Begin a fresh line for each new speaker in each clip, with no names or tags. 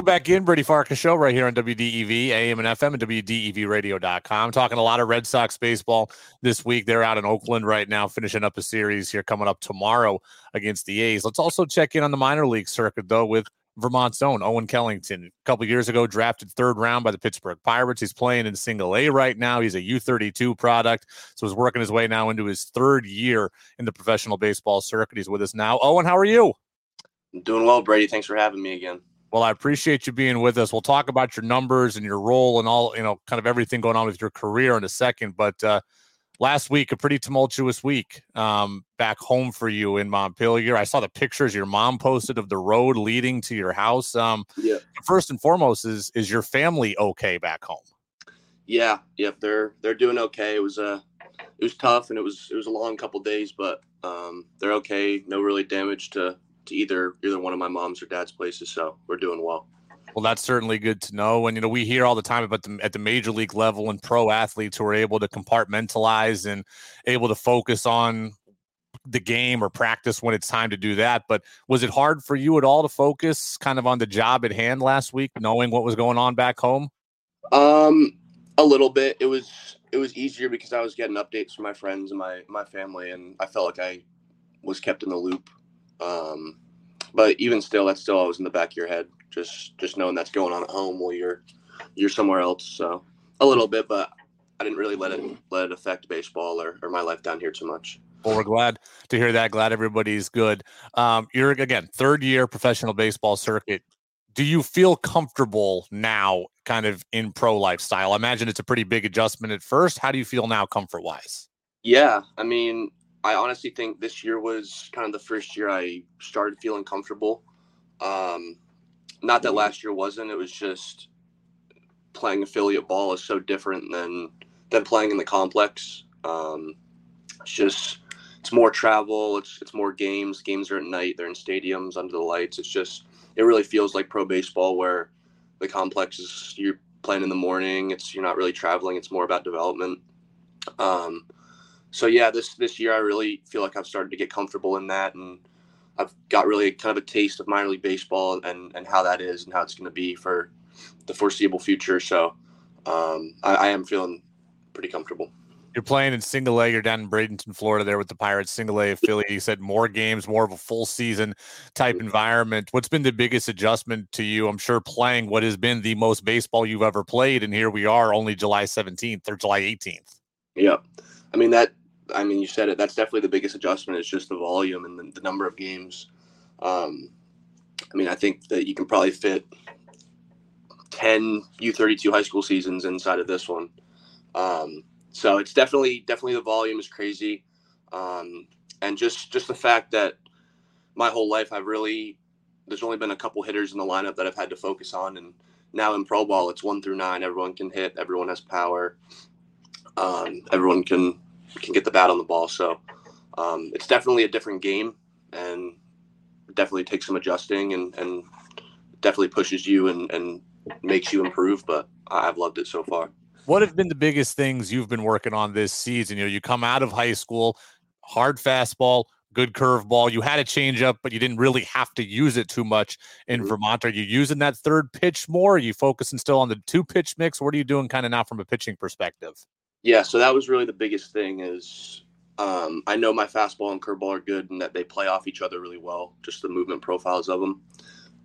Welcome back in, Brady Farkas Show, right here on WDEV, AM and FM, and WDEVradio.com. Talking a lot of Red Sox baseball this week. They're out in Oakland right now, finishing up a series here coming up tomorrow against the A's. Let's also check in on the minor league circuit, though, with Vermont's own Owen Kellington. A couple years ago, drafted third round by the Pittsburgh Pirates. He's playing in single A right now. He's a U32 product. So he's working his way now into his third year in the professional baseball circuit. He's with us now. Owen, how are you?
I'm doing well, Brady. Thanks for having me again.
Well, I appreciate you being with us. We'll talk about your numbers and your role and all, you know, kind of everything going on with your career in a second. But uh, last week, a pretty tumultuous week um, back home for you in Montpelier. I saw the pictures your mom posted of the road leading to your house. Um,
yeah.
First and foremost, is is your family okay back home?
Yeah. Yep. They're they're doing okay. It was a uh, it was tough and it was it was a long couple days, but um, they're okay. No really damage to to either either one of my mom's or dad's places. So we're doing well.
Well, that's certainly good to know. And you know, we hear all the time about the at the major league level and pro athletes who are able to compartmentalize and able to focus on the game or practice when it's time to do that. But was it hard for you at all to focus kind of on the job at hand last week, knowing what was going on back home?
Um, a little bit. It was it was easier because I was getting updates from my friends and my my family, and I felt like I was kept in the loop um, but even still, that's still always in the back of your head. Just just knowing that's going on at home while you're you're somewhere else. So a little bit, but I didn't really let it let it affect baseball or, or my life down here too much.
Well, we're glad to hear that. Glad everybody's good. Um, you're again third year professional baseball circuit. Do you feel comfortable now, kind of in pro lifestyle? I imagine it's a pretty big adjustment at first. How do you feel now, comfort wise?
Yeah, I mean, I honestly think this year was kind of the first year I started feeling comfortable. Um, not that last year wasn't. It was just playing affiliate ball is so different than than playing in the complex. Um, it's just it's more travel. It's it's more games. Games are at night. They're in stadiums under the lights. It's just it really feels like pro baseball where the complex is you're playing in the morning. It's you're not really traveling. It's more about development. Um, so yeah, this this year I really feel like I've started to get comfortable in that, and I've got really kind of a taste of minor league baseball and and how that is and how it's going to be for the foreseeable future. So um, I, I, am feeling pretty comfortable.
You're playing in single A. You're down in Bradenton, Florida, there with the Pirates, single A affiliate. You said more games, more of a full season type mm-hmm. environment. What's been the biggest adjustment to you? I'm sure playing what has been the most baseball you've ever played, and here we are, only July 17th or July 18th.
Yeah, I mean that I mean, you said it. That's definitely the biggest adjustment. Is just the volume and the, the number of games. Um, I mean, I think that you can probably fit ten U32 high school seasons inside of this one. Um, so it's definitely definitely the volume is crazy, um, and just just the fact that my whole life I've really there's only been a couple hitters in the lineup that I've had to focus on, and now in pro ball it's one through nine. Everyone can hit. Everyone has power. Um, everyone can can get the bat on the ball. So um, it's definitely a different game and definitely takes some adjusting and, and definitely pushes you and, and makes you improve. But I've loved it so far.
What have been the biggest things you've been working on this season? You know, you come out of high school, hard fastball, good curveball. You had a changeup, but you didn't really have to use it too much in mm-hmm. Vermont. Are you using that third pitch more? Are you focusing still on the two pitch mix? What are you doing kind of now from a pitching perspective?
Yeah, so that was really the biggest thing is um, I know my fastball and curveball are good and that they play off each other really well, just the movement profiles of them.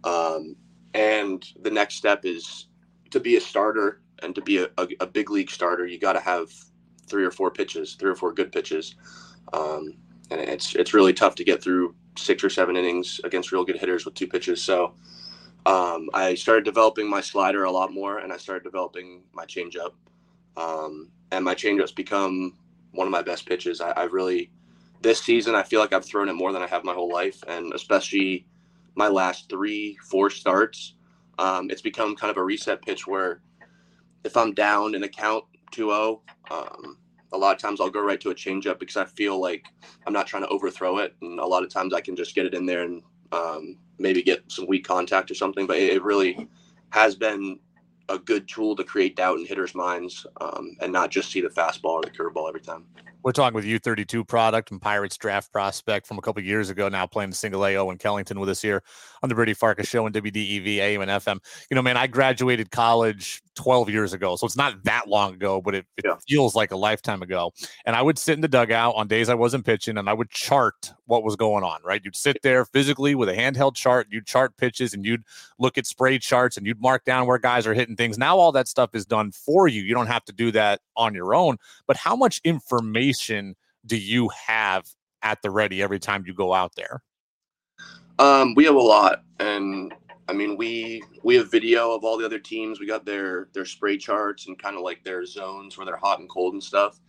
Um, and the next step is to be a starter and to be a, a, a big league starter, you got to have three or four pitches, three or four good pitches. Um, and it's it's really tough to get through six or seven innings against real good hitters with two pitches. So um, I started developing my slider a lot more, and I started developing my changeup. Um, and my changeup's become one of my best pitches. I, I really this season I feel like I've thrown it more than I have my whole life, and especially my last three, four starts, um, it's become kind of a reset pitch where if I'm down in a count 2-0, um, a lot of times I'll go right to a changeup because I feel like I'm not trying to overthrow it, and a lot of times I can just get it in there and um, maybe get some weak contact or something. But it really has been a good tool to create doubt in hitters' minds um, and not just see the fastball or the curveball every time.
We're talking with U32 product and Pirates draft prospect from a couple years ago, now playing single A Owen Kellington with us here on the Brady Farkas show on WDEV, AM, and FM. You know, man, I graduated college 12 years ago. So it's not that long ago, but it, it yeah. feels like a lifetime ago. And I would sit in the dugout on days I wasn't pitching and I would chart what was going on, right? You'd sit there physically with a handheld chart, you'd chart pitches and you'd look at spray charts and you'd mark down where guys are hitting things. Now all that stuff is done for you. You don't have to do that on your own. But how much information information do you have at the ready every time you go out there?
Um, we have a lot, and I mean we we have video of all the other teams. We got their their spray charts and kind of like their zones where they're hot and cold and stuff.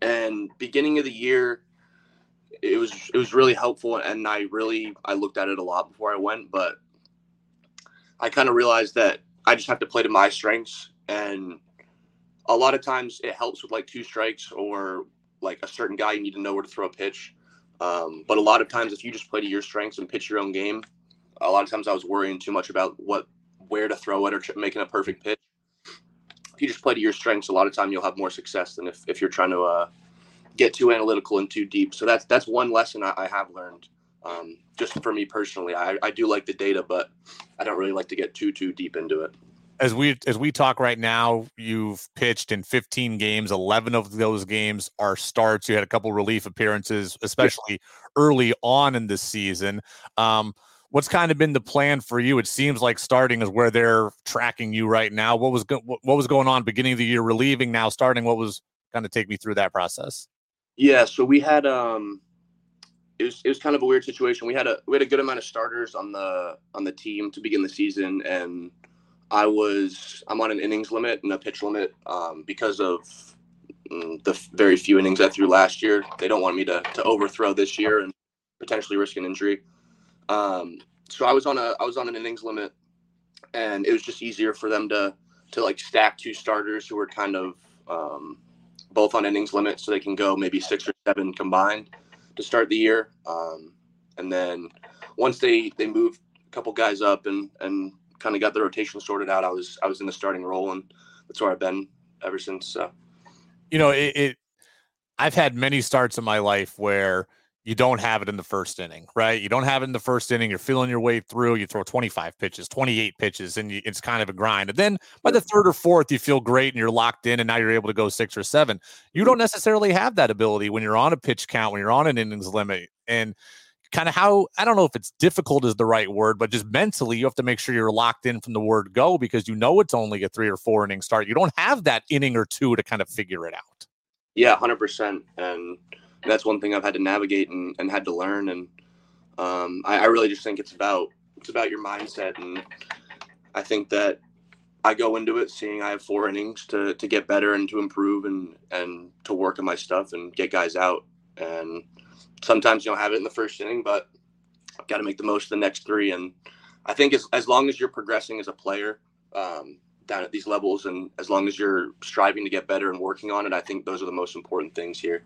And beginning of the year, it was it was really helpful, and I really I looked at it a lot before I went, but I kind of realized that I just have to play to my strengths and a lot of times it helps with like two strikes or like a certain guy you need to know where to throw a pitch. Um, but a lot of times, if you just play to your strengths and pitch your own game, a lot of times I was worrying too much about what where to throw it or making a perfect pitch. If you just play to your strengths, a lot of time you'll have more success than if, if you're trying to uh, get too analytical and too deep. So that's that's one lesson I, I have learned. Um, just for me personally, I, I do like the data, but I don't really like to get too too deep into it
as we as we talk right now, you've pitched in 15 games. 11 of those games are starts. You had a couple relief appearances, especially yeah. early on in the season. Um, what's kind of been the plan for you? It seems like starting is where they're tracking you right now. What was go- what was going on beginning of the year, relieving now starting? What was kind of take me through that process?
Yeah, so we had um, it was it was kind of a weird situation. We had a we had a good amount of starters on the on the team to begin the season, and I was I'm on an innings limit and a pitch limit um, because of mm, the very few innings I threw last year. They don't want me to to overthrow this year and potentially risk an injury. Um, so I was on a I was on an innings limit, and it was just easier for them to to like stack two starters who were kind of um, both on innings limit, so they can go maybe six or seven combined to start the year. Um, and then once they they move a couple guys up and and kind of got the rotation sorted out, I was I was in the starting role, and that's where I've been ever since. So.
You know, it, it I've had many starts in my life where you don't have it in the first inning, right? You don't have it in the first inning. You're feeling your way through. You throw 25 pitches, 28 pitches, and you, it's kind of a grind. And then by the third or fourth, you feel great and you're locked in, and now you're able to go six or seven. You don't necessarily have that ability when you're on a pitch count, when you're on an innings limit. And kind of how I don't know if it's difficult is the right word, but just mentally you have to make sure you're locked in from the word go because you know it's only a three or four inning start. You don't have that inning or two to kind of figure it out.
Yeah, hundred percent, and that's one thing I've had to navigate and, and had to learn. And um, I, I really just think it's about it's about your mindset, and I think that I go into it seeing I have four innings to to get better and to improve and and to work on my stuff and get guys out and sometimes you don't have it in the first inning, but I've got to make the most of the next three. And I think as, as long as you're progressing as a player um, down at these levels, and as long as you're striving to get better and working on it, I think those are the most important things here.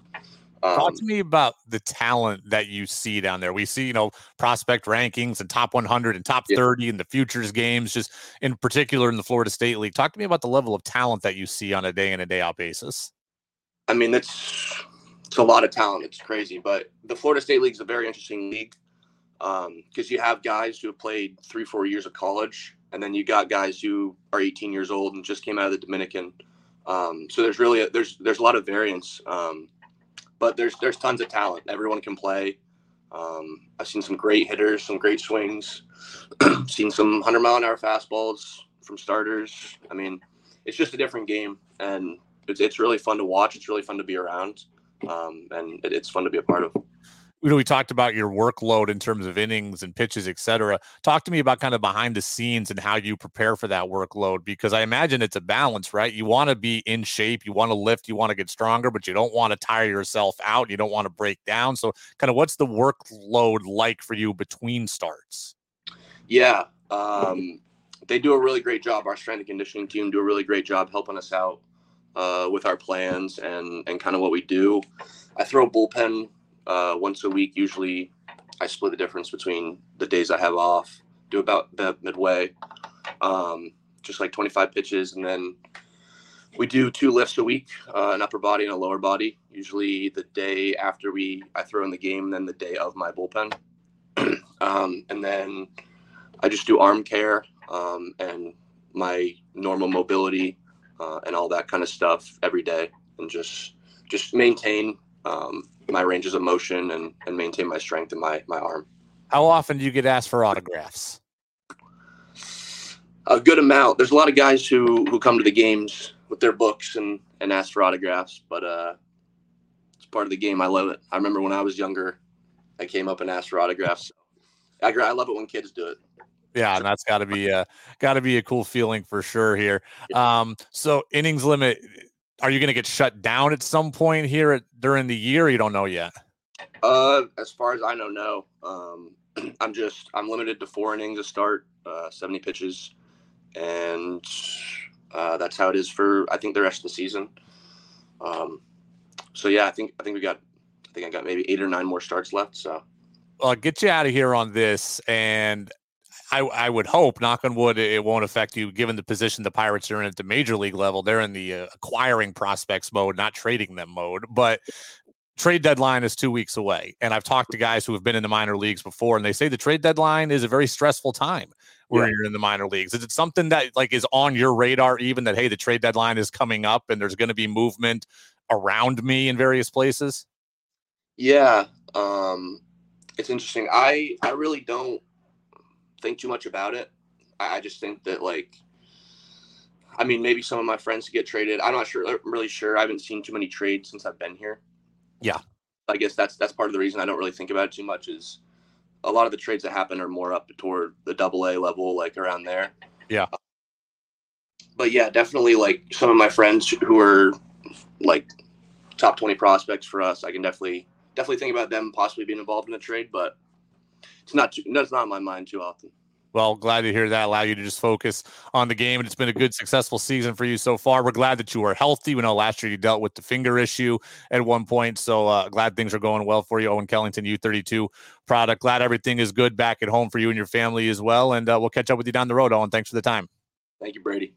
Um, Talk to me about the talent that you see down there. We see, you know, prospect rankings and top 100 and top 30 in the futures games, just in particular in the Florida State League. Talk to me about the level of talent that you see on a day in and day out basis.
I mean, that's it's a lot of talent. It's crazy, but the Florida State League is a very interesting league because um, you have guys who have played three, four years of college, and then you got guys who are 18 years old and just came out of the Dominican. Um, so there's really a, there's there's a lot of variance, um, but there's there's tons of talent. Everyone can play. Um, I've seen some great hitters, some great swings, seen some 100 mile an hour fastballs from starters. I mean, it's just a different game, and it's it's really fun to watch. It's really fun to be around um, and it, it's fun to be a part of.
You know, we talked about your workload in terms of innings and pitches, et cetera. Talk to me about kind of behind the scenes and how you prepare for that workload because I imagine it's a balance, right? You want to be in shape, you want to lift, you want to get stronger, but you don't want to tire yourself out. You don't want to break down. So, kind of, what's the workload like for you between starts?
Yeah, um, they do a really great job. Our strength and conditioning team do a really great job helping us out uh, with our plans and and kind of what we do. I throw bullpen uh, once a week. Usually, I split the difference between the days I have off. Do about midway. Um, just like 25 pitches, and then we do two lifts a week, uh, an upper body and a lower body. Usually the day after we I throw in the game, then the day of my bullpen, um, and then I just do arm care um, and my normal mobility uh, and all that kind of stuff every day, and just just maintain um, my ranges of motion and, and maintain my strength in my my arm.
How often do you get asked for autographs?
A good amount. There's a lot of guys who who come to the games with their books and and ask for autographs, but uh, it's part of the game. I love it. I remember when I was younger, I came up and asked for autographs. I, I love it when kids do it.
Yeah, and that's got to be a got to be a cool feeling for sure here. Um, so innings limit, are you going to get shut down at some point here at, during the year? you don't know yet.
Uh, as far as I know, no. Um, I'm just I'm limited to four innings to start, uh, 70 pitches, and uh, that's how it is for I think the rest of the season. Um, so yeah, I think I think we got I think I got maybe eight or nine more starts left. So
I'll get you out of here on this, and I, I would hope, knock on wood, it won't affect you given the position the Pirates are in at the major league level. They're in the uh, acquiring prospects mode, not trading them mode. But trade deadline is two weeks away. And I've talked to guys who have been in the minor leagues before, and they say the trade deadline is a very stressful time where yeah. you're in the minor leagues. Is it something that like is on your radar, even that hey, the trade deadline is coming up and there's going to be movement around me in various places?
Yeah, um, it's interesting. I I really don't think too much about it. I, I just think that like, I mean, maybe some of my friends get traded. I'm not sure. I'm really sure. I haven't seen too many trades since I've been here.
Yeah.
I guess that's that's part of the reason I don't really think about it too much. Is a lot of the trades that happen are more up toward the double A level, like around there.
Yeah.
Uh, but yeah, definitely like some of my friends who are like top 20 prospects for us, I can definitely definitely think about them possibly being involved in a trade, but it's not too, that's not on my mind too often.
Well, glad to hear that. Allow you to just focus on the game, and it's been a good, successful season for you so far. We're glad that you are healthy. We know last year you dealt with the finger issue at one point, so uh, glad things are going well for you. Owen Kellington, U32 product. Glad everything is good back at home for you and your family as well. And uh, we'll catch up with you down the road, Owen. Thanks for the time.
Thank you, Brady.